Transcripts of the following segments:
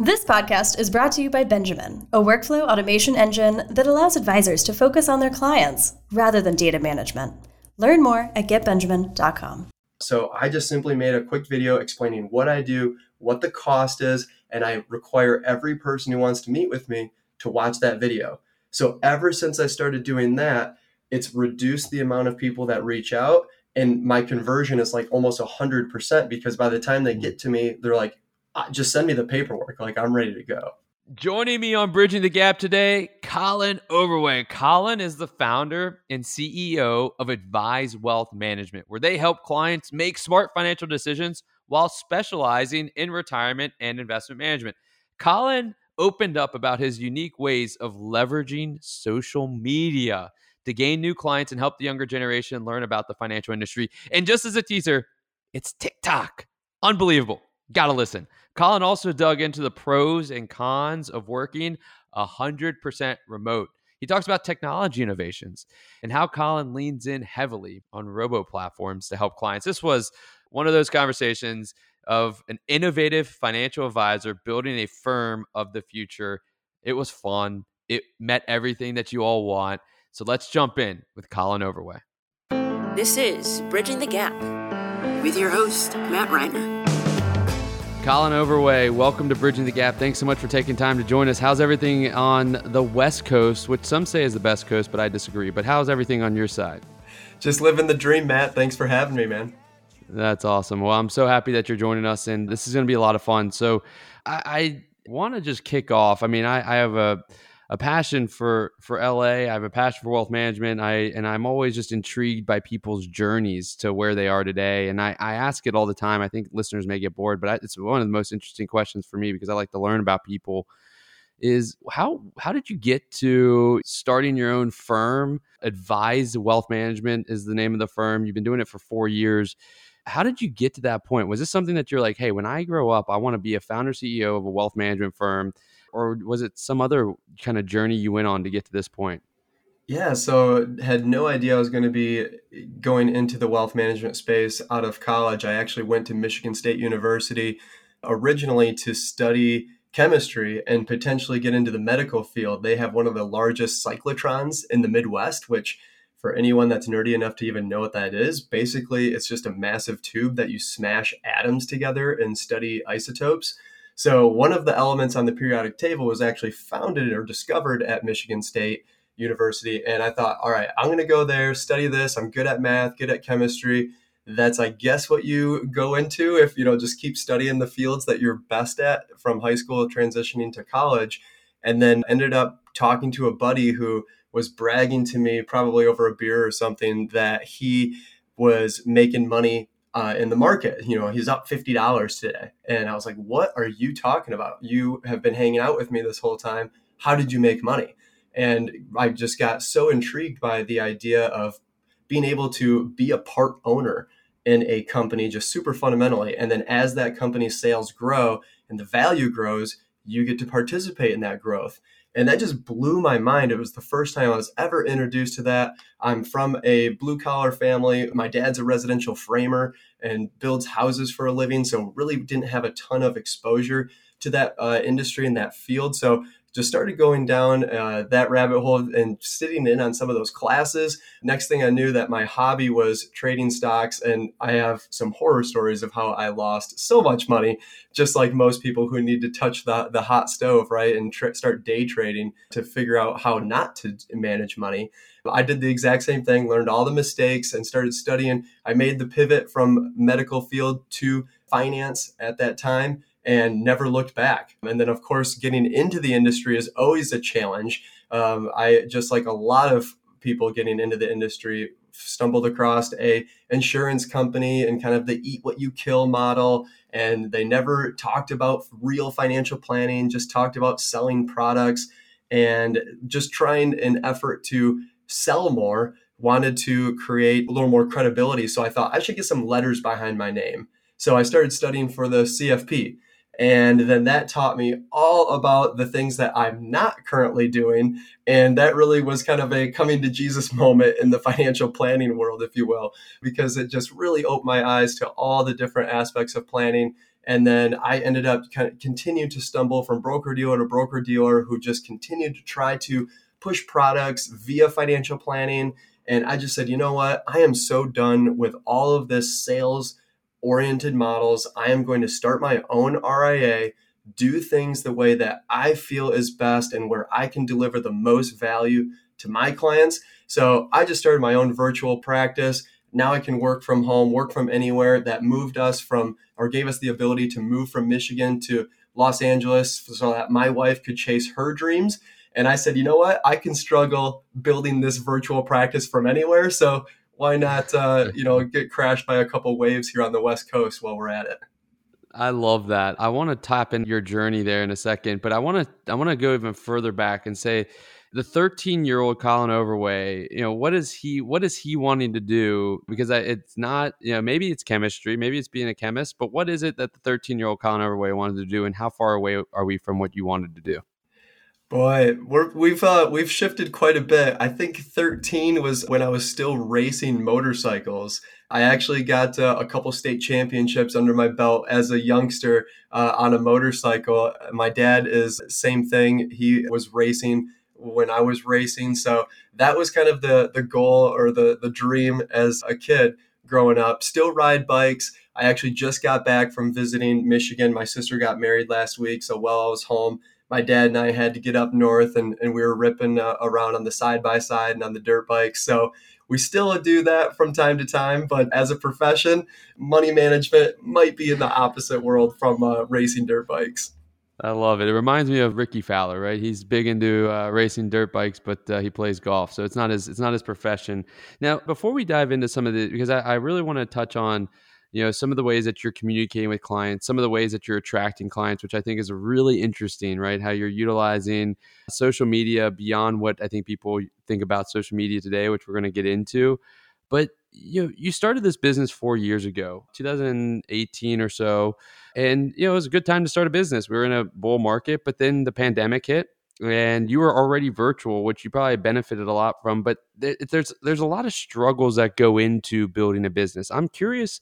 This podcast is brought to you by Benjamin, a workflow automation engine that allows advisors to focus on their clients rather than data management. Learn more at getbenjamin.com. So I just simply made a quick video explaining what I do, what the cost is, and I require every person who wants to meet with me to watch that video. So ever since I started doing that, it's reduced the amount of people that reach out and my conversion is like almost 100% because by the time they get to me, they're like, just send me the paperwork. Like I'm ready to go. Joining me on Bridging the Gap today, Colin Overway. Colin is the founder and CEO of Advise Wealth Management, where they help clients make smart financial decisions while specializing in retirement and investment management. Colin opened up about his unique ways of leveraging social media to gain new clients and help the younger generation learn about the financial industry. And just as a teaser, it's TikTok. Unbelievable. Gotta listen. Colin also dug into the pros and cons of working 100% remote. He talks about technology innovations and how Colin leans in heavily on robo platforms to help clients. This was one of those conversations of an innovative financial advisor building a firm of the future. It was fun. It met everything that you all want. So let's jump in with Colin Overway. This is Bridging the Gap with your host, Matt Reiner. Colin Overway, welcome to Bridging the Gap. Thanks so much for taking time to join us. How's everything on the West Coast, which some say is the best coast, but I disagree. But how's everything on your side? Just living the dream, Matt. Thanks for having me, man. That's awesome. Well, I'm so happy that you're joining us, and this is going to be a lot of fun. So, I, I want to just kick off. I mean, I, I have a a passion for for LA. I have a passion for wealth management. I and I'm always just intrigued by people's journeys to where they are today. And I, I ask it all the time. I think listeners may get bored, but I, it's one of the most interesting questions for me because I like to learn about people. Is how how did you get to starting your own firm? Advise Wealth Management is the name of the firm. You've been doing it for four years. How did you get to that point? Was this something that you're like, hey, when I grow up, I want to be a founder CEO of a wealth management firm? Or was it some other kind of journey you went on to get to this point? Yeah, so had no idea I was going to be eh, going into the wealth management space out of college. I actually went to Michigan State University originally to study chemistry and potentially get into the medical field. They have one of the largest cyclotrons in the Midwest, which for anyone that's nerdy enough to even know what that is, basically it's just a massive tube that you smash atoms together and study isotopes. So one of the elements on the periodic table was actually founded or discovered at Michigan State University. And I thought, all right, I'm going to go there, study this. I'm good at math, good at chemistry. That's, I guess, what you go into if you know just keep studying the fields that you're best at from high school transitioning to college. And then ended up talking to a buddy who was bragging to me, probably over a beer or something, that he was making money uh, in the market. You know, he's up fifty dollars today, and I was like, "What are you talking about? You have been hanging out with me this whole time. How did you make money?" And I just got so intrigued by the idea of being able to be a part owner in a company, just super fundamentally. And then as that company's sales grow and the value grows, you get to participate in that growth. And that just blew my mind. It was the first time I was ever introduced to that. I'm from a blue collar family. My dad's a residential framer and builds houses for a living. So, really didn't have a ton of exposure to that uh, industry and that field. So, just started going down uh, that rabbit hole and sitting in on some of those classes. Next thing I knew that my hobby was trading stocks, and I have some horror stories of how I lost so much money, just like most people who need to touch the, the hot stove, right, and tr- start day trading to figure out how not to manage money. I did the exact same thing, learned all the mistakes, and started studying. I made the pivot from medical field to finance at that time and never looked back. And then, of course, getting into the industry is always a challenge. Um, I just like a lot of people getting into the industry stumbled across a insurance company and kind of the eat what you kill model and they never talked about real financial planning just talked about selling products and just trying an effort to sell more wanted to create a little more credibility so i thought i should get some letters behind my name so i started studying for the cfp and then that taught me all about the things that I'm not currently doing. And that really was kind of a coming to Jesus moment in the financial planning world, if you will, because it just really opened my eyes to all the different aspects of planning And then I ended up kind of continued to stumble from broker dealer to broker dealer who just continued to try to push products via financial planning. And I just said, you know what? I am so done with all of this sales oriented models. I am going to start my own RIA, do things the way that I feel is best and where I can deliver the most value to my clients. So I just started my own virtual practice. Now I can work from home, work from anywhere. That moved us from, or gave us the ability to move from Michigan to Los Angeles so that my wife could chase her dreams. And I said, you know what? I can struggle building this virtual practice from anywhere. So why not, uh, you know, get crashed by a couple waves here on the West Coast while we're at it? I love that. I want to tap in your journey there in a second, but I want to I want to go even further back and say the 13 year old Colin Overway, you know, what is he what is he wanting to do? Because I, it's not, you know, maybe it's chemistry, maybe it's being a chemist, but what is it that the 13 year old Colin Overway wanted to do, and how far away are we from what you wanted to do? Boy, we're, we've uh, we've shifted quite a bit. I think 13 was when I was still racing motorcycles. I actually got uh, a couple state championships under my belt as a youngster uh, on a motorcycle. My dad is same thing. He was racing when I was racing, so that was kind of the the goal or the the dream as a kid growing up. Still ride bikes. I actually just got back from visiting Michigan. My sister got married last week, so while I was home my dad and I had to get up north and, and we were ripping uh, around on the side by side and on the dirt bikes. So we still do that from time to time, but as a profession, money management might be in the opposite world from uh, racing dirt bikes. I love it. It reminds me of Rickie Fowler, right? He's big into uh, racing dirt bikes, but uh, he plays golf, so it's not his it's not his profession. Now, before we dive into some of the, because I, I really want to touch on you know some of the ways that you're communicating with clients some of the ways that you're attracting clients which i think is really interesting right? How you're utilizing social media beyond what i think people think about social media today which we're going to get into. But you know you started this business four years ago 2018 or so and you know it was a good time to start a business. We were in a bull market but then the pandemic hit and you were already virtual which you probably benefited a lot from but there's there's a lot of struggles that go into building a business. I'm curious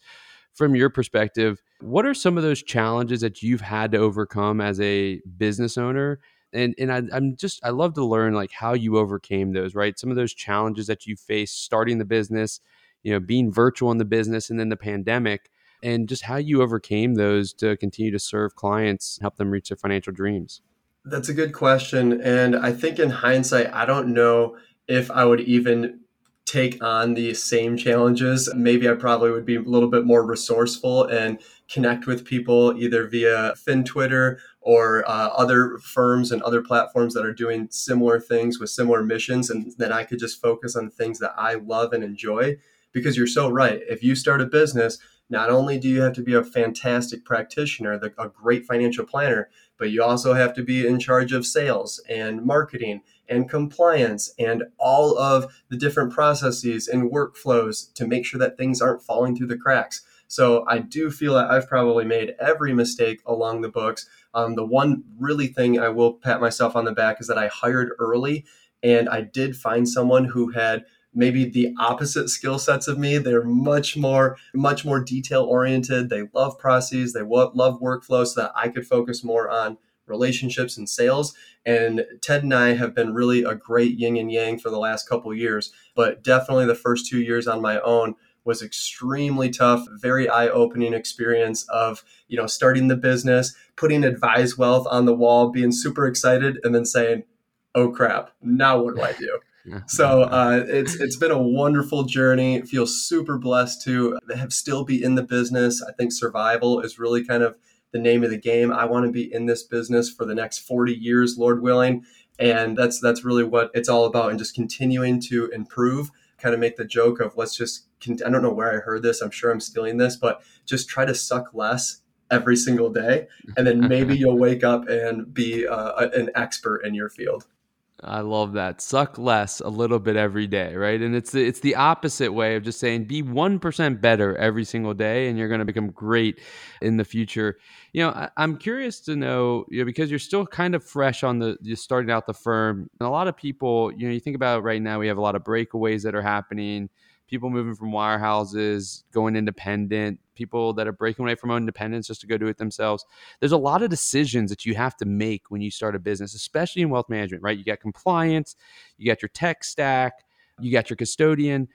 from your perspective, what are some of those challenges that you've had to overcome as a business owner? And and I, I'm just I love to learn like how you overcame those, right? Some of those challenges that you faced starting the business, you know, being virtual in the business, and then the pandemic, and just how you overcame those to continue to serve clients, help them reach their financial dreams. That's a good question, and I think in hindsight, I don't know if I would even take on the same challenges, maybe I probably would be a little bit more resourceful and connect with people either via Fin Twitter or uh, other firms and other platforms that are doing similar things with similar missions. And then I could just focus on things that I love and enjoy. Because you're so right. If you start a business, not only do you have to be a fantastic practitioner, a great financial planner, but you also have to be in charge of sales and marketing and compliance and all of the different processes and workflows to make sure that things aren't falling through the cracks. So I do feel that I've probably made every mistake along the books. Um, the one really thing I will pat myself on the back is that I hired early and I did find someone who had maybe the opposite skill sets of me. They're much more, much more detail oriented. They love processes. They love workflow so that I could focus more on relationships and sales. And Ted and I have been really a great yin and yang for the last couple years, but definitely the first two years on my own was extremely tough very eye-opening experience of you know starting the business putting advise wealth on the wall being super excited and then saying oh crap now what do i do so uh, it's it's been a wonderful journey. Feel super blessed to have still be in the business. I think survival is really kind of the name of the game. I want to be in this business for the next 40 years, Lord willing. And that's that's really what it's all about and just continuing to improve. Kind of make the joke of let's just I don't know where I heard this. I'm sure I'm stealing this, but just try to suck less every single day and then maybe you'll wake up and be uh, an expert in your field. I love that. Suck less a little bit every day, right? And it's it's the opposite way of just saying be 1% better every single day and you're going to become great in the future. You know, I, am curious to know, you know, because you're still kind of fresh on the you're starting out the firm. And a lot of people, you know, you think about right now we have a lot of breakaways that are happening people moving from wirehouses, going independent, people that are breaking away from independence just to go do it themselves. There's a lot of decisions that you have to make when you start a business, especially in wealth management, right? You got compliance, you got your tech stack, you got your custodian.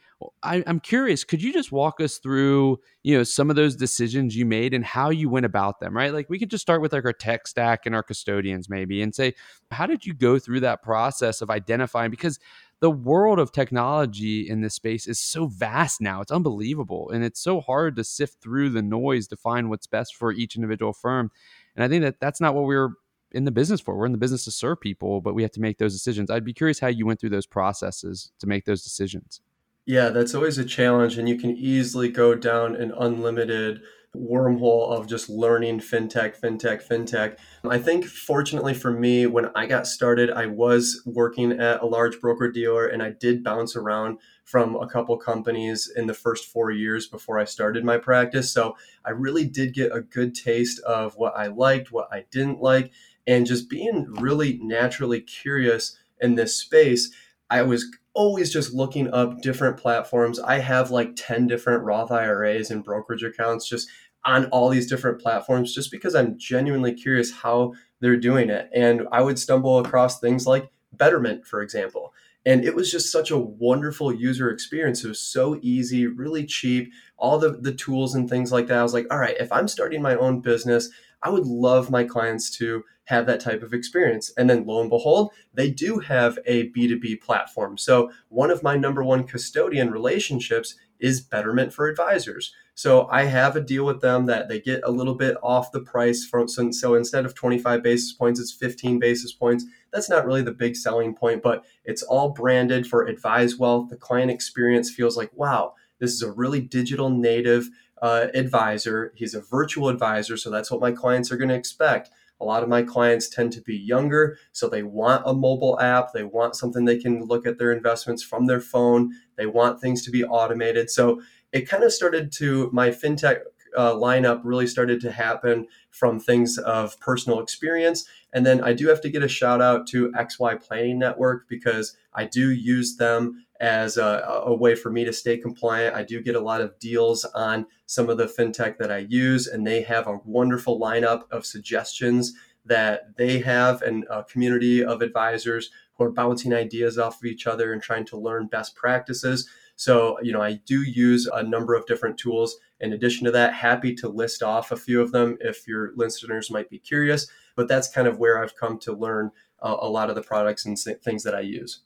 I, am curious, could you just walk us through, you know, some of those decisions you made and how you went about them, right? Like we could just start with like our tech stack and our custodians maybe and say, how did you go through that process of identifying? Because the world of technology in this space is so vast now. It's unbelievable. And it's so hard to sift through the noise to find what's best for each individual firm. And I think that that's not what we we're in the business for. We're in the business to serve people, but we have to make those decisions. I'd be curious how you went through those processes to make those decisions. Yeah, that's always a challenge, and you can easily go down an unlimited wormhole of just learning fintech, fintech, fintech. I think fortunately for me, when I got started, I was working at a large broker dealer and I did bounce around from a couple companies in the first four years before I started my practice. So I really did get a good taste of what I liked, what I didn't like and just being really naturally curious in this space i was always just looking up different platforms. I have like 10 different roth iras and brokerage accounts just on all these different platforms just because i'm genuinely curious how they're doing it. And i would stumble across things like betterment for example. And it was just such a wonderful user experience. It was so easy really cheap all the, the tools and things like that. I was like all right if i'm starting my own business i would love my clients to have that type of experience. And then lo and behold, they do have a B2B platform. So one of my number one custodian relationships is Betterment for Advisors. So I have a deal with them that they get a little bit off the price from so instead of 25 basis points, it's 15 basis points. That's not really the big selling point, but it's all branded for Advise Wealth. The client experience feels like, wow, this is a really digital native uh, advisor. He's a virtual advisor, so that's what my clients are going to expect. A lot of my clients tend to be younger, so they want a mobile app. They want something they can look at their investments from their phone. They want things to be automated. So it kind of started to, my fintech uh, lineup really started to happen from things of personal experience. And then I do have to get a shout out to XY Planning Network because I do use them as a, a, way for me to stay compliant. I do get a lot of deals on some of the fintech that I use, and they have a wonderful lineup of suggestions that they have and a community of advisors who are bouncing ideas off of each other and trying to learn best practices. So, you know, I do use a number of different tools. In addition to that, happy to list off a few of them if your listeners might be curious. But that's kind of where I've come to learn uh, a lot of the products and things that I use.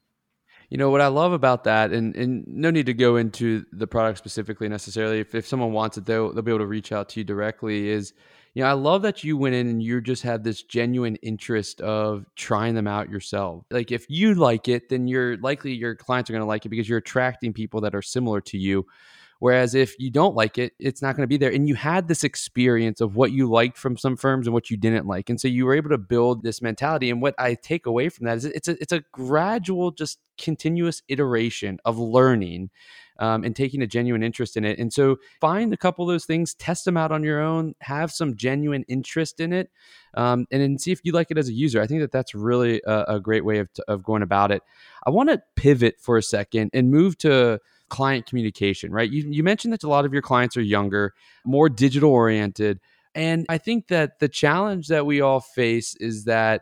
You know what I love about that, and, and no need to go into the product specifically necessarily. If, if someone wants it, they'll they'll be able to reach out to you directly. Is you know I love that you went in and you just had this genuine interest of trying them out yourself. Like if you like it, then you're likely your clients are going to like it because you're attracting people that are similar to you. Whereas if you don't like it, it's not going to be there. And you had this experience of what you liked from some firms and what you didn't like. And so you were able to build this mentality. And what I take away from that is it's a, it's a gradual, just continuous iteration of learning um, and taking a genuine interest in it. And so find a couple of those things, test them out on your own, have some genuine interest in it, um, and then see if you like it as a user. I think that that's really a, a great way of, of going about it. I want to pivot for a second and move to client communication, right? You, you mentioned that a lot of your clients are younger, more digital oriented. And I think that the challenge that we all face is that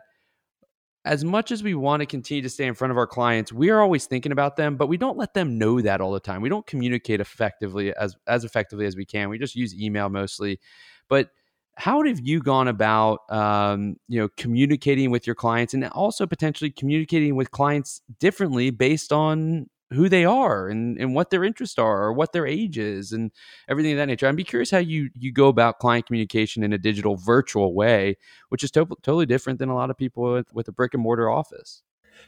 as much as we want to continue to stay in front of our clients, we are always thinking about them, but we don't let them know that all the time. We don't communicate effectively as as effectively as we can. We just use email mostly. But how have you gone about um, you know communicating with your clients and also potentially communicating with clients differently based on who they are and, and what their interests are or what their age is and everything of that nature. I'd be curious how you you go about client communication in a digital virtual way, which is to- totally different than a lot of people with, with a brick and mortar office.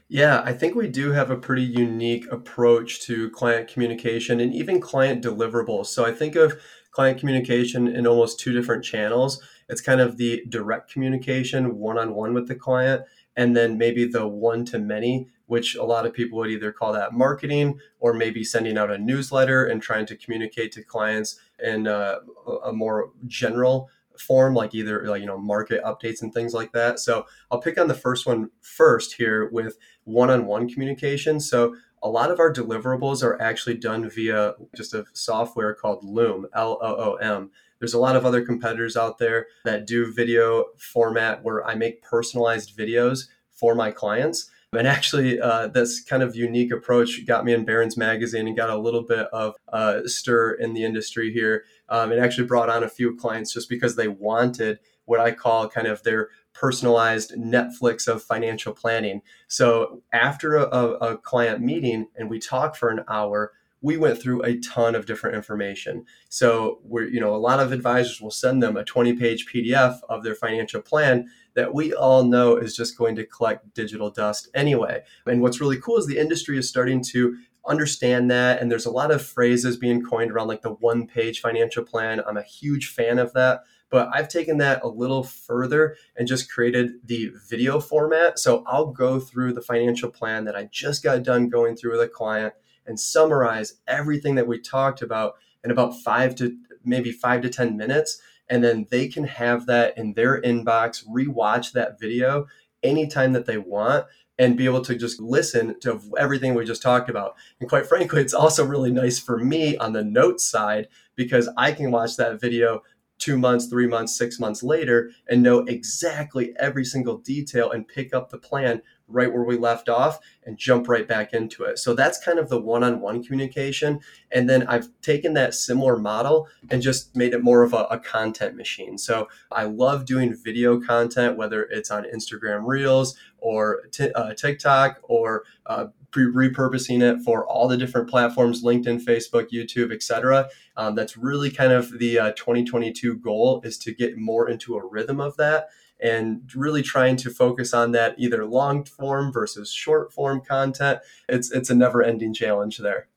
Yeah, I think we do have a pretty unique approach to client communication and even client deliverables. So I think of client communication in almost two different channels. It's kind of the direct communication one on one with the client, and then maybe the one to many which a lot of people would either call that marketing or maybe sending out a newsletter and trying to communicate to clients in a, a more general form like either like you know market updates and things like that so i'll pick on the first one first here with one-on-one communication so a lot of our deliverables are actually done via just a software called Loom, L O O M. There's a lot of other competitors out there that do video format where I make personalized videos for my clients. And actually, uh, this kind of unique approach got me in Barron's Magazine and got a little bit of uh, stir in the industry here. Um, it actually brought on a few clients just because they wanted what I call kind of their personalized Netflix of financial planning. So after a, a client meeting and we talk for an hour, we went through a ton of different information. So we're, you know, a lot of advisors will send them a 20 page PDF of their financial plan that we all know is just going to collect digital dust anyway. And what's really cool is the industry is starting to understand that. And there's a lot of phrases being coined around like the one page financial plan. I'm a huge fan of that. But I've taken that a little further and just created the video format. So I'll go through the financial plan that I just got done going through with a client and summarize everything that we talked about in about five to maybe five to 10 minutes. And then they can have that in their inbox, rewatch that video anytime that they want and be able to just listen to everything we just talked about. And quite frankly, it's also really nice for me on the notes side because I can watch that video two months, three months, six months later and know exactly every single detail and pick up the plan right where we left off and jump right back into it. So that's kind of the one on one communication. And then I've taken that similar model and just made it more of a, a, content machine. So I love doing video content, whether it's on Instagram Reels or t- uh, TikTok or uh, repurposing it for all the different platforms linkedin facebook youtube etc um, that's really kind of the uh, 2022 goal is to get more into a rhythm of that and really trying to focus on that either long form versus short form content it's it's a never ending challenge there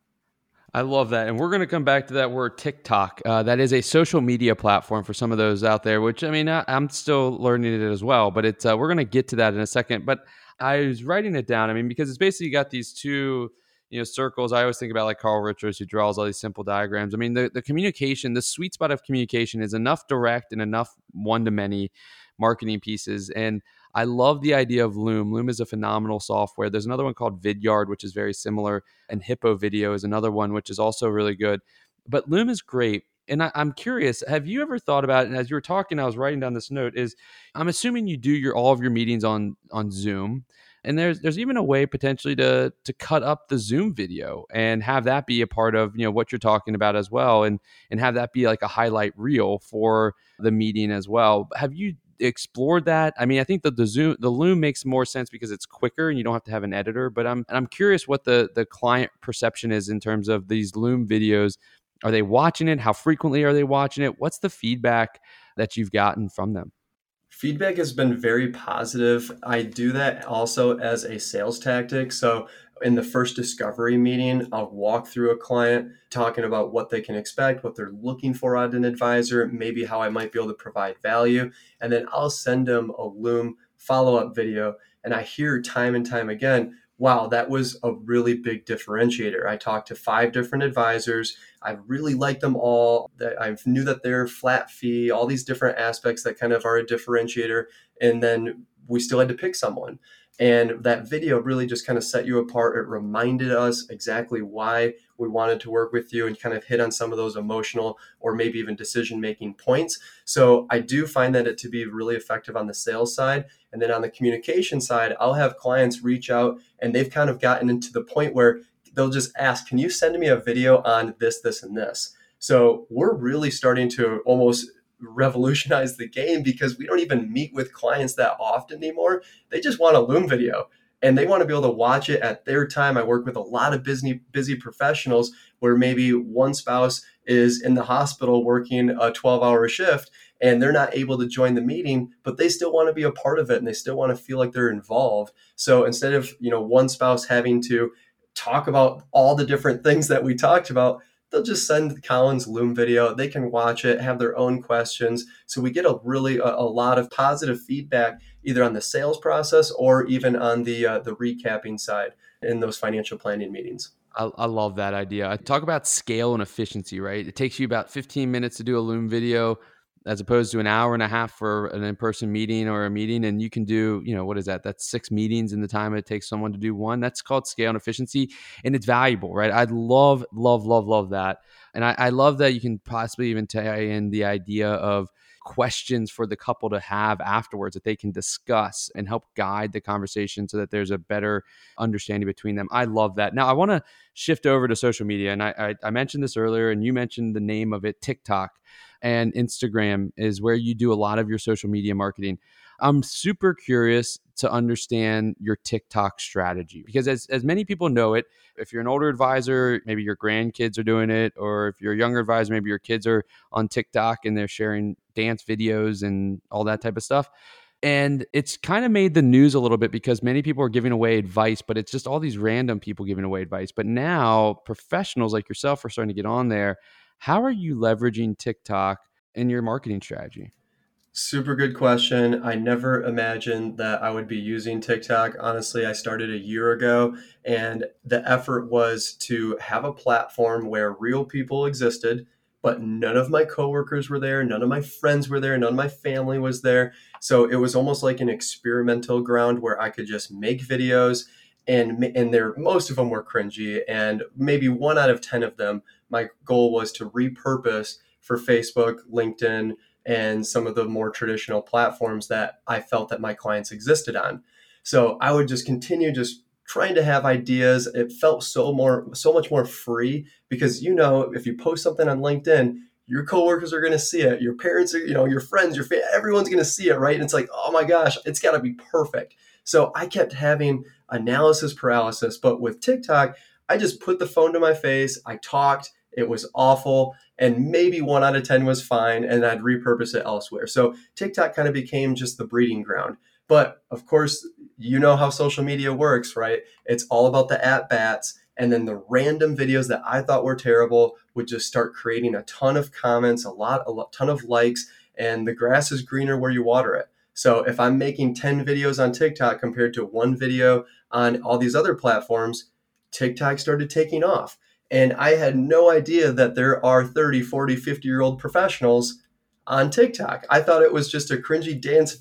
I love that. And we're going to come back to that word TikTok. Uh, that is a social media platform for some of those out there, which I mean, I, am still learning it as well, but it's, uh, we're going to get to that in a second. But I was writing it down. I mean, because it's basically got these two, you know, circles. I always think about like Carl Richards, who draws all these simple diagrams. I mean, the, the communication, the sweet spot of communication is enough direct and enough one to many marketing pieces. And I love the idea of Loom. Loom is a phenomenal software. There's another one called Vidyard, which is very similar, and Hippo Video is another one, which is also really good. But Loom is great and I, am curious, have you ever thought about? And as you were talking, I was writing down this note. Is I'm assuming you do your all of your meetings on on Zoom, and there's there's even a way potentially to to cut up the Zoom video and have that be a part of you know what you're talking about as well, and and have that be like a highlight reel for the meeting as well. Have you explored that? I mean, I think that the Zoom, the Loom makes more sense because it's quicker and you don't have to have an editor. But I'm I'm curious what the the client perception is in terms of these Loom videos are they watching it? How frequently are they watching it? What's the feedback that you've gotten from them? Feedback has been very positive. I do that also as a sales tactic. So, in the first discovery meeting, I'll walk through a client talking about what they can expect, what they're looking for out of an advisor, maybe how I might be able to provide value. And then I'll send them a Loom follow up video. And I hear time and time again, wow, that was a really big differentiator. I talked to five different advisors. I really liked them all. I knew that they're flat fee, all these different aspects that kind of are a differentiator. And then we still had to pick someone. And that video really just kind of set you apart. It reminded us exactly why we wanted to work with you and kind of hit on some of those emotional or maybe even decision making points. So I do find that it to be really effective on the sales side. And then on the communication side, I'll have clients reach out and they've kind of gotten into the point where they'll just ask, Can you send me a video on this, this, and this? So we're really starting to almost revolutionize the game because we don't even meet with clients that often anymore. They just want a Loom video and they want to be able to watch it at their time. I work with a lot of busy busy professionals where maybe one spouse is in the hospital working a 12-hour shift and they're not able to join the meeting, but they still want to be a part of it and they still want to feel like they're involved. So instead of, you know, one spouse having to talk about all the different things that we talked about, they'll just send Colin's Loom video. They can watch it, have their own questions. So we get a really a, a lot of positive feedback either on the sales process or even on the uh, the recapping side in those financial planning meetings. I, I, love that idea. I talk about scale and efficiency, right? It takes you about 15 minutes to do a Loom video. As opposed to an hour and a half for an in-person meeting or a meeting and you can do you know what is that that's six meetings in the time it takes someone to do one that's called scale and efficiency and it's valuable right i love love love love that and I, I love that you can possibly even tie in the idea of questions for the couple to have afterwards that they can discuss and help guide the conversation so that there's a better understanding between them. I love that. Now, I want to shift over to social media. And I, I, I, mentioned this earlier, and you mentioned the name of it TikTok and Instagram is where you do a lot of your social media marketing. I'm super curious to understand your TikTok strategy because, as, as many people know it, if you're an older advisor, maybe your grandkids are doing it, or if you're a younger advisor, maybe your kids are on TikTok and they're sharing dance videos and all that type of stuff. And it's kind of made the news a little bit because many people are giving away advice, but it's just all these random people giving away advice. But now professionals like yourself are starting to get on there. How are you leveraging TikTok in your marketing strategy? Super good question. I never imagined that I would be using TikTok. Honestly, I started a year ago, and the effort was to have a platform where real people existed, but none of my coworkers were there, none of my friends were there, none of my family was there. So it was almost like an experimental ground where I could just make videos and and there most of them were cringy and maybe one out of 10 of them my goal was to repurpose for Facebook, LinkedIn, and some of the more traditional platforms that I felt that my clients existed on. So I would just continue just trying to have ideas. It felt so more so much more free because you know if you post something on LinkedIn, your coworkers are going to see it. Your parents are, you know, your friends, your family, everyone's going to see it, right? And it's like, oh my gosh, it's got to be perfect. So I kept having analysis paralysis, but with TikTok, I just put the phone to my face, I talked, it was awful and maybe one out of 10 was fine and I'd repurpose it elsewhere. So TikTok kind of became just the breeding ground. But of course, you know how social media works, right? It's all about the at bats. And then the random videos that I thought were terrible would just start creating a ton of comments, a lot, a lot, ton of likes, and the grass is greener where you water it. So if I'm making 10 videos on TikTok compared to one video on all these other platforms, TikTok started taking off. And I had no idea that there are 30, 40, 50 year old professionals on TikTok. I thought it was just a cringy dance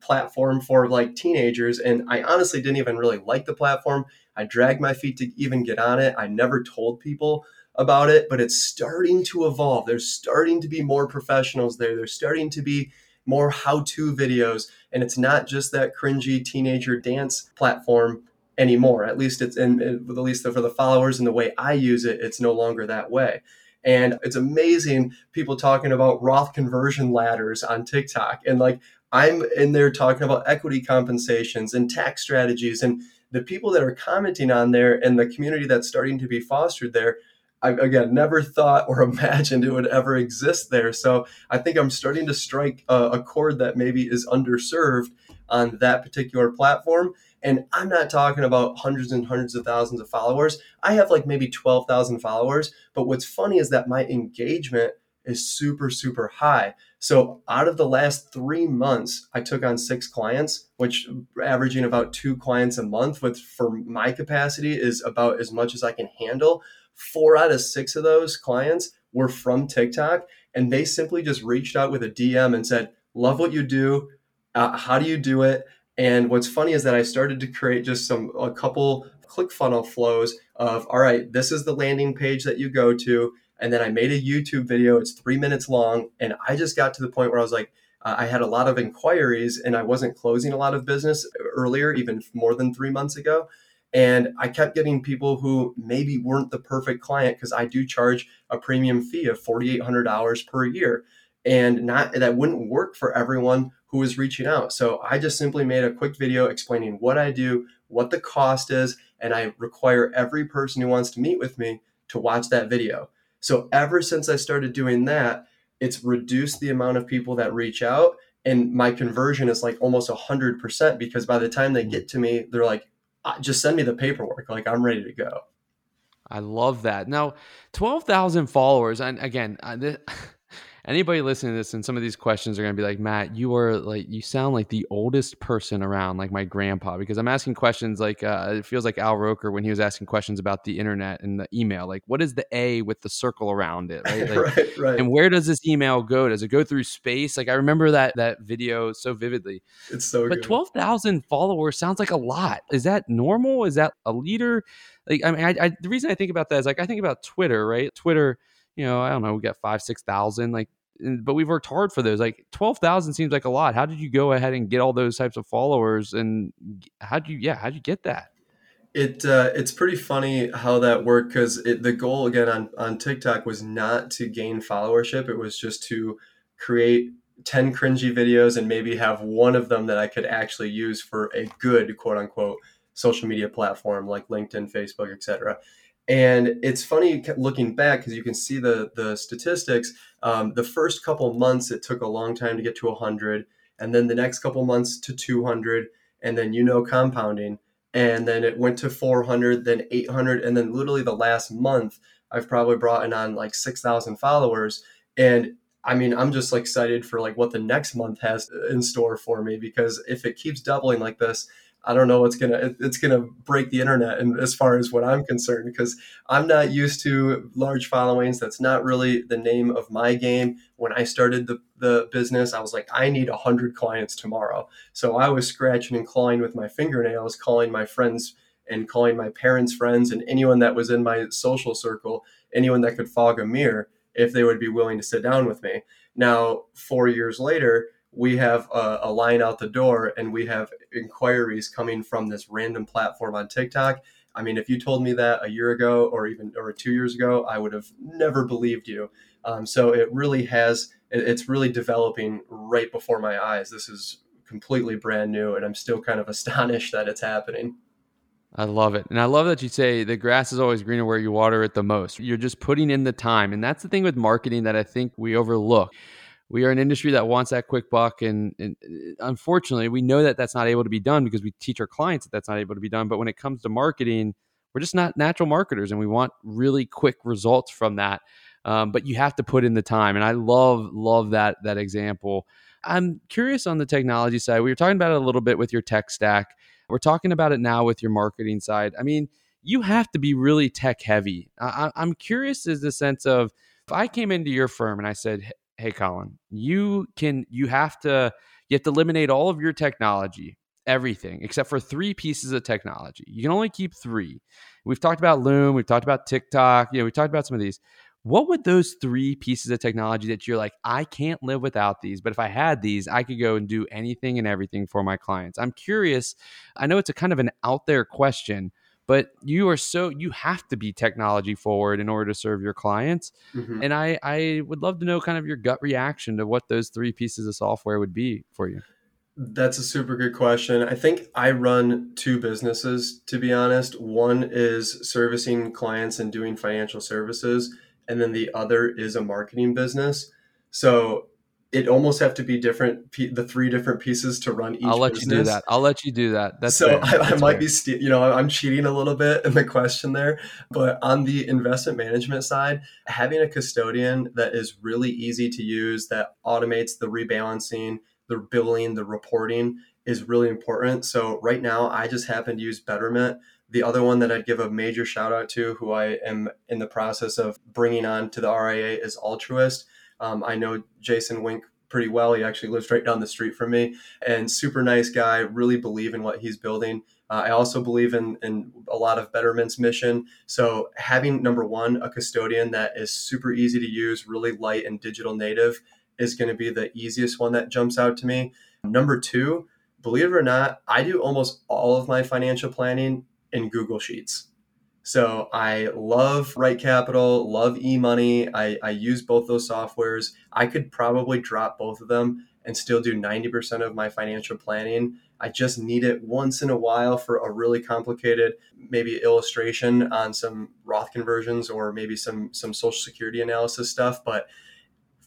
platform for like teenagers. And I honestly didn't even really like the platform. I dragged my feet to even get on it. I never told people about it, but it's starting to evolve. There's starting to be more professionals there. There's starting to be more how to videos. And it's not just that cringy teenager dance platform anymore. At least it's in, at least for the followers and the way I use it, it's no longer that way. And it's amazing people talking about Roth conversion ladders on TikTok. And like I'm in there talking about equity compensations and tax strategies. And the people that are commenting on there and the community that's starting to be fostered there, I again never thought or imagined it would ever exist there. So I think I'm starting to strike a, a chord that maybe is underserved on that particular platform. And I'm not talking about hundreds and hundreds of thousands of followers. I have like maybe 12,000 followers. But what's funny is that my engagement is super, super high. So out of the last three months, I took on six clients, which averaging about two clients a month, with for my capacity is about as much as I can handle. Four out of six of those clients were from TikTok, and they simply just reached out with a DM and said, "Love what you do. Uh, how do you do it?" And what's funny is that I started to create just some a couple click funnel flows of all right, this is the landing page that you go to, and then I made a YouTube video. It's three minutes long, and I just got to the point where I was like. Uh, I had a lot of inquiries and I wasn't closing a lot of business earlier, even more than three months ago. And I kept getting people who maybe weren't the perfect client because I do charge a premium fee of $4,800 per year. And not that wouldn't work for everyone who is reaching out. So I just simply made a quick video explaining what I do, what the cost is, and I require every person who wants to meet with me to watch that video. So ever since I started doing that, it's reduced the amount of people that reach out and my conversion is like almost 100% because by the time they get to me they're like ah, just send me the paperwork like i'm ready to go i love that now 12000 followers and again anybody listening to this and some of these questions are going to be like, Matt, you are like, you sound like the oldest person around, like my grandpa, because I'm asking questions like, uh, it feels like Al Roker when he was asking questions about the internet and the email. Like, what is the A with the circle around it? Right. Like, right, right. And where does this email go? Does it go through space? Like, I remember that, that video so vividly. It's so But 12,000 followers sounds like a lot. Is that normal? Is that a leader? Like, I mean, I, I, the reason I think about that is like, I think about Twitter, right? Twitter, you know, I don't know, we got five, 6,000. Like, but we've worked hard for those. Like twelve thousand seems like a lot. How did you go ahead and get all those types of followers? And how do you, yeah, how did you get that? It uh, it's pretty funny how that worked because the goal again on on TikTok was not to gain followership. It was just to create 10 cringy videos and maybe have one of them that I could actually use for a good quote unquote social media platform like LinkedIn, Facebook, etc. And it's funny looking back because you can see the the statistics. Um, the first couple months, it took a long time to get to 100, and then the next couple months to 200, and then you know compounding, and then it went to 400, then 800, and then literally the last month, I've probably brought in on like 6,000 followers, and I mean, I'm just like excited for like what the next month has in store for me because if it keeps doubling like this, I don't know what's gonna it's gonna break the internet and as far as what I'm concerned because I'm not used to large followings. That's not really the name of my game. When I started the, the business, I was like, I need hundred clients tomorrow. So I was scratching and clawing with my fingernails, calling my friends and calling my parents' friends and anyone that was in my social circle, anyone that could fog a mirror, if they would be willing to sit down with me. Now, four years later, we have a, a, line out the door and we have inquiries coming from this random platform on TikTok. I mean, if you told me that a year ago or even or two years ago, I would have never believed you. Um, so it really has, it's really developing right before my eyes. This is completely brand new, and I'm still kind of astonished that it's happening. I love it. And I love that you say the grass is always greener where you water it the most. You're just putting in the time. And that's the thing with marketing that I think we overlook we are an industry that wants that quick buck and, and, unfortunately we know that that's not able to be done because we teach our clients that that's not able to be done. But when it comes to marketing we're just not natural marketers and we want really quick results from that. Um, but you have to put in the time and i love love that that example. I'm curious on the technology side. We were talking about it a little bit with your tech stack. We're talking about it now with your marketing side. I mean you have to be really tech heavy. I, i'm curious is the sense of if i came into your firm and i said hey colin you can you have to you have to eliminate all of your technology everything except for three pieces of technology. You can only keep three. We've talked about loom we've talked about tiktok you know we talked about some of these. What would those three pieces of technology that you're like i can't live without these but if i had these i could go and do anything and everything for my clients? I'm curious i know it's a kind of an out there question but you are so you have to be technology forward in order to serve your clients. Mm-hmm. and i i would love to know kind of your gut reaction to what those three pieces of software would be for you. That's a super good question. I think i run two businesses to be honest. One is servicing clients and doing financial services and then the other is a marketing business. So it almost have to be different the three different pieces to run each i'll let business. you do that. I'll let you do that. That's so I, I, might fair. be you know i'm cheating a little bit in the question there but on the investment management side having a custodian that is really easy to use that automates the rebalancing the billing the reporting is really important. So right now i just happen to use betterment. The other one that I'd give a major shout out to, who I am in the process of bringing on to the RIA, is Altruist um, I know Jason Wenk pretty well. He actually lives right down the street from me and super nice guy, really believe in what he's building. Uh, I also believe in, in a lot of Betterment's mission. So, having number one, a custodian that is super easy to use, really light and digital native is going to be the easiest one that jumps out to me. Number two, believe it or not, I do almost all of my financial planning in Google Sheets. So I love Right Capital, love eMoney. I, I use both those softwares. I could probably drop both of them and still do 90% of my financial planning. I just need it once in a while for a really complicated, maybe illustration on some Roth conversions or maybe some some social security analysis stuff. But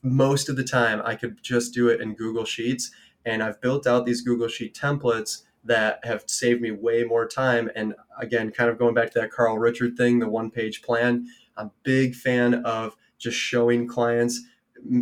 most of the time I could just do it in Google Sheets. And I've built out these Google Sheet templates that have saved me way more time. And again, kind of going back to that Carl Richard thing, the one page plan, I'm a big fan of just showing clients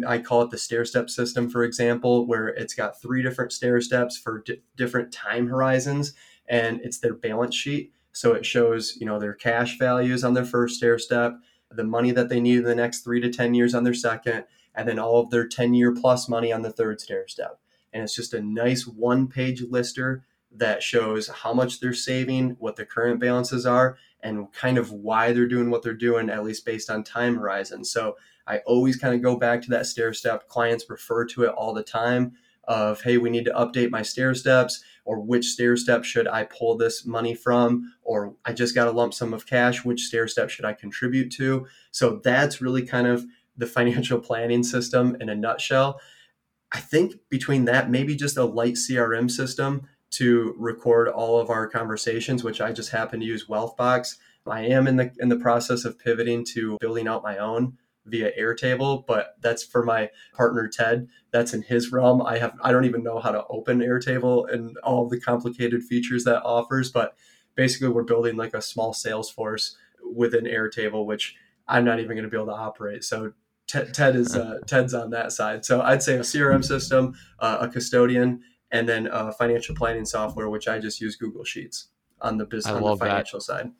I call it the stair step system, for example, where it's got three different stair steps for different time horizons, and it's their balance sheet. So it shows, you know, their cash values on their first stair step, the money that they need in the next three to 10 years on their second, and then all of their 10 year plus money on the third stair step. And it's just a nice one page lister that shows how much they're saving, what the current balances are, and kind of why they're doing what they're doing, at least based on time horizon. So I always kind of go back to that stair step. Clients refer to it all the time of, hey, we need to update my stair steps, or which stair step should I pull this money from, or I just got a lump sum of cash, which stair step should I contribute to? So that's really kind of the financial planning system in a nutshell. I think between that, maybe just a light CRM system to record all of our conversations, which I just happen to use Wealthbox. I am in the in the process of pivoting to building out my own via Airtable, but that's for my partner Ted. That's in his realm. I have I don't even know how to open Airtable and all the complicated features that offers, but basically we're building like a small sales Salesforce within Airtable, which I'm not even going to be able to operate. So Ted, Ted is uh, Ted's on that side. So I'd say a CRM system, uh, a custodian, and then uh, financial planning software, which I just use Google Sheets on the business on the financial that. side.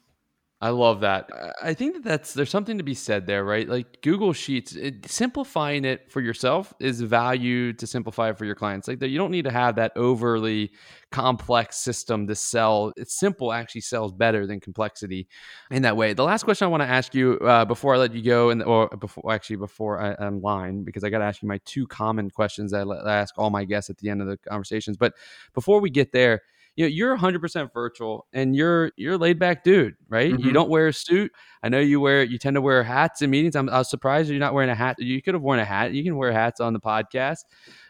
I love that. I think that that's there's something to be said there, right? Like Google Sheets, it, simplifying it for yourself is value to simplify it for your clients. Like you don't need to have that overly complex system to sell. It's simple actually sells better than complexity in that way. The last question I want to ask you uh, before I let you go, and or before actually before I, am line because I got to ask you my two common questions that I ask all my guests at the end of the conversations. But before we get there you know you're 100% virtual and you're you're laid back dude right? Mm-hmm. you don't wear a suit. I know you wear you tend to wear hats in meetings. I'm, i was surprised you're not wearing a hat. You could have worn a hat. You can wear hats on the podcast.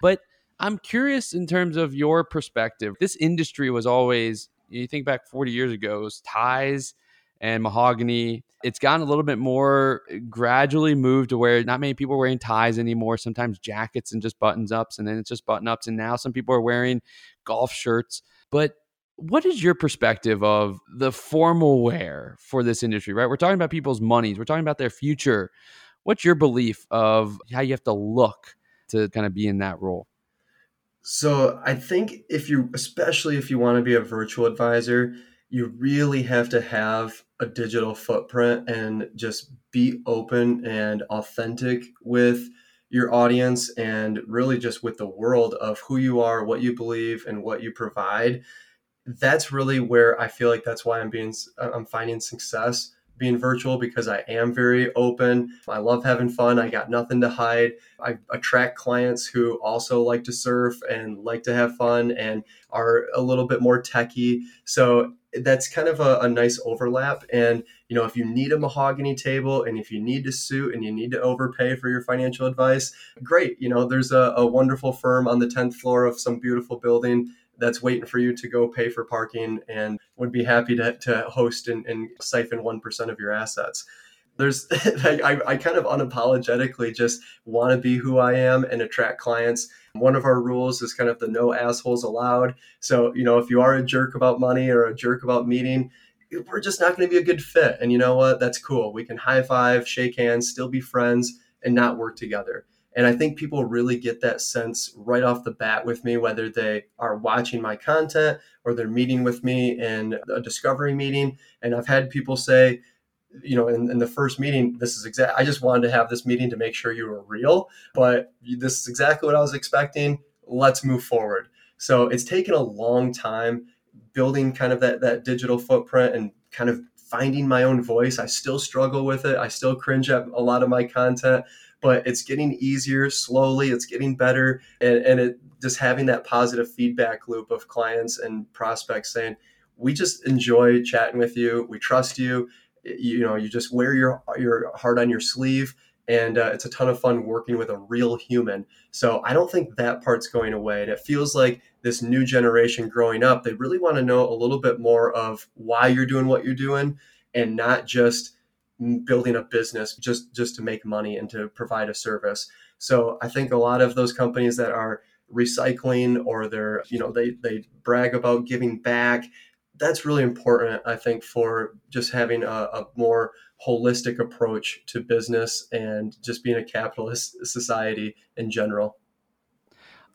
But i'm curious in terms of your perspective. This industry was always you think back 40 years ago it was ties and mahogany. It's gotten a little bit more gradually moved to where not many people are wearing ties anymore. Sometimes jackets and just buttons ups and then it's just button ups and now some people are wearing golf shirts but what is your perspective of the formal wear for this industry, right? We're talking about people's monies, we're talking about their future. What's your belief of how you have to look to kind of be in that role? So, I think if you, especially if you want to be a virtual advisor, you really have to have a digital footprint and just be open and authentic with your audience and really just with the world of who you are, what you believe, and what you provide. That's really where I feel like that's why I'm being uh, I'm finding success being virtual because I am very open. I love having fun. I got nothing to hide. I attract clients who also like to surf and like to have fun and are a little bit more techy. So that's kind of a, a, nice overlap. And, you know, if you need a mahogany table and if you need to suit and you need to overpay for your financial advice, great. You know, there's a, a wonderful firm on the 10th floor of some beautiful building that's waiting for you to go pay for parking and would be happy to, to host and, and siphon 1% of your assets there's I, I kind of unapologetically just want to be who I am and attract clients. One of our rules is kind of the no assholes allowed. So, you know, if you are a jerk about money or a jerk about meeting, we're just not going to be a good fit. And you know what? That's cool. We can high five, shake hands, still be friends, and not work together. And I think people really get that sense right off the bat with me, whether they are watching my content or they're meeting with me in a discovery meeting. And I've had people say, you know, in, in, the first meeting, this is exact. I just wanted to have this meeting to make sure you were real, but this is exactly what I was expecting. Let's move forward. So it's taken a long time building kind of that that digital footprint and kind of finding my own voice. I still struggle with it. I still cringe at a lot of my content, but it's getting easier slowly. It's getting better, and, and it just having that positive feedback loop of clients and prospects saying, "We just enjoy chatting with you. We trust you." you know you just wear your your heart on your sleeve and uh, it's a ton of fun working with a real human so i don't think that part's going away and it feels like this new generation growing up they really want to know a little bit more of why you're doing what you're doing and not just building a business just just to make money and to provide a service so i think a lot of those companies that are recycling or they're you know they they brag about giving back that's really important, I think, for just having a, a, more holistic approach to business and just being a capitalist society in general.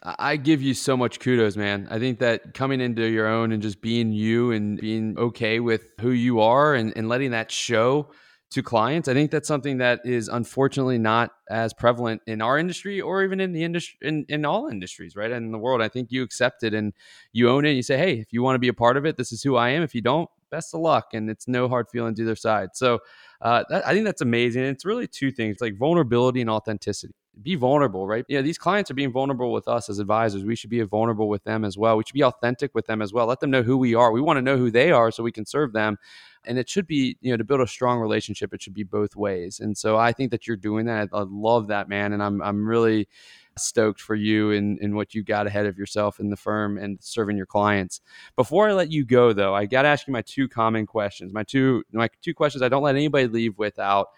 I give you so much kudos, man. I think that coming into your own and just being you and being okay with who you are and, and letting that show to clients, I think that's something that is unfortunately not as prevalent in our industry or even in the industry in, in all industries, right? And in the world. I think you accept it and you own it. And you say, hey, if you want to be a part of it, this is who I am. If you don't, best of luck. And it's no hard feelings either side. So uh, that, I think that's amazing. And it's really two things like vulnerability and authenticity be vulnerable, right? Yeah, these clients are being vulnerable with us as advisors. We should be vulnerable with them as well. We should be authentic with them as well. Let them know who we are. We want to know who they are so we can serve them. And it should be, you know, to build a strong relationship, it should be both ways. And so I think that you're doing that. I, I love that, man. And I'm I'm really stoked for you and, and what you got ahead of yourself in the firm and serving your clients. Before I let you go though, I gotta ask you my two common questions. My two my two questions I don't let anybody leave without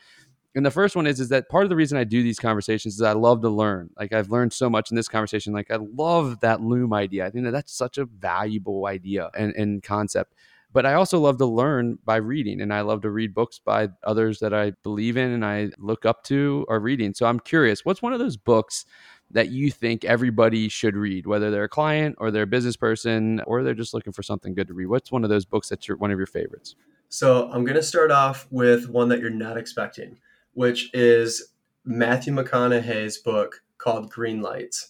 and the first one is is that part of the reason I do these conversations is I love to learn. Like I've learned so much in this conversation. Like I love that loom idea. I think that that's such a valuable idea and, and concept. But I also love to learn by reading, and I love to read books by others that I believe in and I look up to or reading. So I'm curious, what's one of those books that you think everybody should read, whether they're a client or they're a business person or they're just looking for something good to read? What's one of those books that's your, one of your favorites? So I'm going to start off with one that you're not expecting which is Matthew McConaughey's book called Greenlights.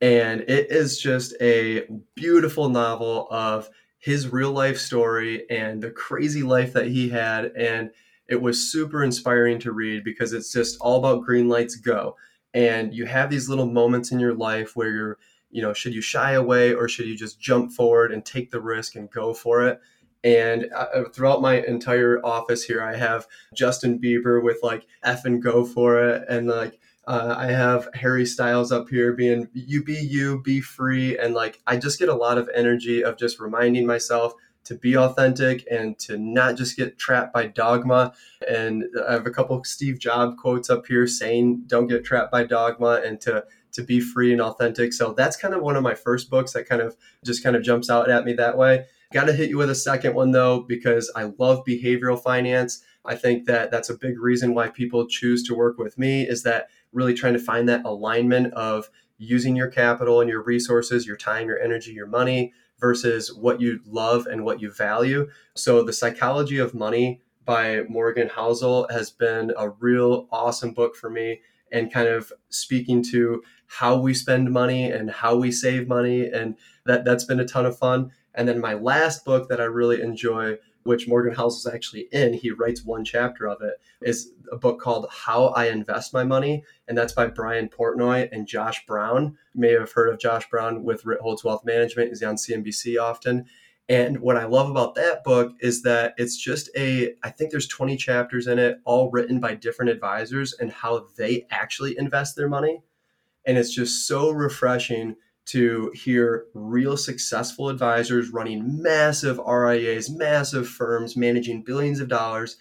And it is just a beautiful novel of his real life story and the crazy life that he had. And it was super inspiring to read because it's just all about green lights go. And you have these little moments in your life where you're, you know, should you shy away or should you just jump forward and take the risk and go for it? And uh, throughout my entire office here, I have Justin Bieber with like F and go for it. And like, uh, I have Harry Styles up here being you be you, be free. And like, I just get a lot of energy of just reminding myself to be authentic and to not just get trapped by dogma. And I have a couple Steve Jobs quotes up here saying, don't get trapped by dogma and to to be free and authentic. So that's kind of one of my first books that kind of just kind of jumps out at me that way. Got to hit you with a second one though, because I love behavioral finance. I think that that's a big reason why people choose to work with me is that really trying to find that alignment of using your capital and your resources, your time, your energy, your money versus what you love and what you value. So, The Psychology of Money by Morgan Housel has been a real awesome book for me and kind of speaking to how we spend money and how we save money. And that, that's been a ton of fun. And then my last book that I really enjoy, which Morgan Housel is actually in, he writes one chapter of it, is a book called How I Invest My Money. And that's by Brian Portnoy and Josh Brown. You may have heard of Josh Brown with Ritholtz Wealth Management. He's on CNBC often. And what I love about that book is that it's just a, I think there's 20 chapters in it, all written by different advisors and how they actually invest their money. And it's just so refreshing to hear real successful advisors running massive RIAs, massive firms, managing billions of dollars.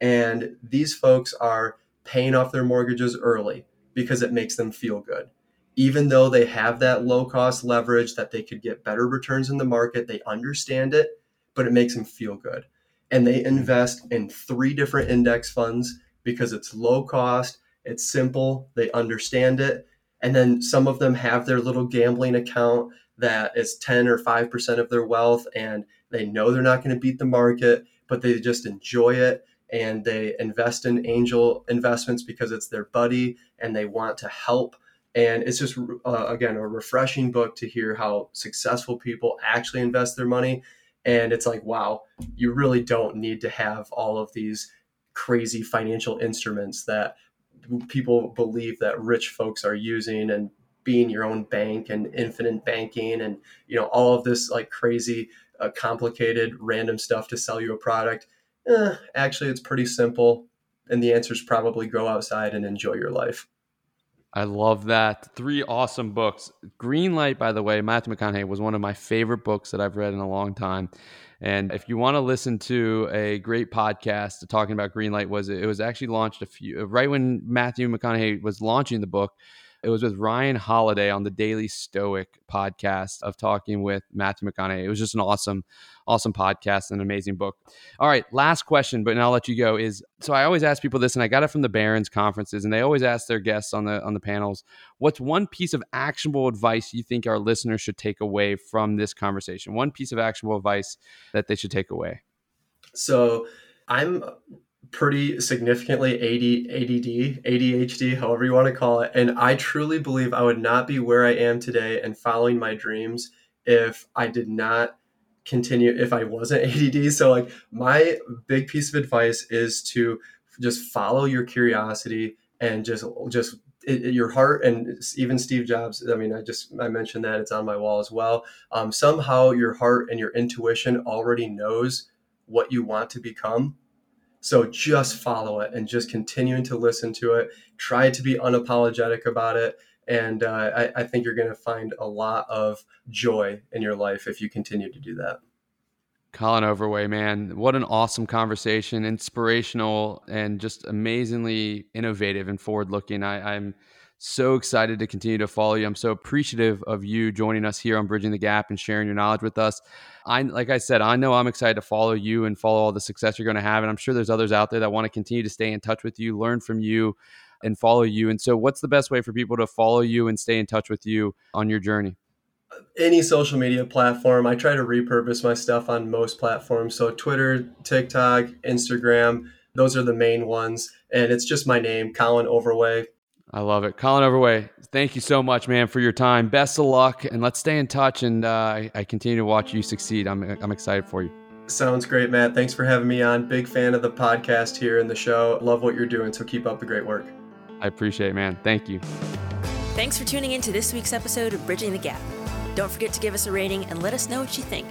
And these folks are paying off their mortgages early because it makes them feel good. Even though they have that low cost leverage that they could get better returns in the market, they understand it, but it makes them feel good. And they invest in three different index funds because it's low cost, it's simple, they understand it, and then some of them have their little gambling account that is 10 or 5% of their wealth and they know they're not going to beat the market but they just enjoy it and they invest in angel investments because it's their buddy and they want to help. And it's just uh, again a refreshing book to hear how successful people actually invest their money. And it's like wow you really don't need to have all of these crazy financial instruments that people believe that rich folks are using and being your own bank and infinite banking and you know all of this like crazy uh, complicated random stuff to sell you a product eh, actually it's pretty simple and the answer is probably go outside and enjoy your life I love that. Three awesome books. Green Light, by the way, Matthew McConaughey was one of my favorite books that I've read in a long time. And if you want to listen to a great podcast talking about Greenlight, was it was actually launched a few right when Matthew McConaughey was launching the book. It was with Ryan Holiday on the Daily Stoic podcast of talking with Matthew McConaughey. It was just an awesome, awesome podcast and an amazing book. All right, last question, but now I'll let you go. Is so I always ask people this, and I got it from the Barron's conferences, and they always ask their guests on the on the panels, what's one piece of actionable advice you think our listeners should take away from this conversation? One piece of actionable advice that they should take away. So I'm pretty significantly AD, ADD, ADHD, however you want to call it. And I truly believe I would not be where I am today and following my dreams if I did not continue, if I wasn't ADD. So, like, my big piece of advice is to just follow your curiosity and just, just, it, it, your heart and even Steve Jobs. I mean, I just I mentioned that it's on my wall as well. Um, somehow, your heart and your intuition already knows what you want to become, so just follow it and just continuing to listen to it. Try to be unapologetic about it. And uh, I, I think you're going to find a lot of joy in your life if you continue to do that. Colin Overweg, man, what an awesome conversation, inspirational, and just amazingly innovative and forward looking. I'm so excited to continue to follow you. I'm so appreciative of you joining us here on Bridging the Gap and sharing your knowledge with us. I, like I said, I know I'm excited to follow you and follow all the success you're going to have. And I'm sure there's others out there that want to continue to stay in touch with you, learn from you, and follow you. And so, what's the best way for people to follow you and stay in touch with you on your journey? Any social media platform. I try to repurpose my stuff on most platforms. So, Twitter, TikTok, Instagram, those are the main ones. And it's just my name, Colin Overweg. I love it. Colin Overweg, thank you so much, man, for your time. Best of luck, and let's stay in touch. And uh, I, I continue to watch you succeed. I'm, I'm excited for you. Sounds great, Matt. Thanks for having me on. Big fan of the podcast here and the show. Love what you're doing, so keep up the great work. I appreciate it, man. Thank you. Thanks for tuning in to this week's episode of Bridging the Gap. Don't forget to give us a rating and let us know what you think.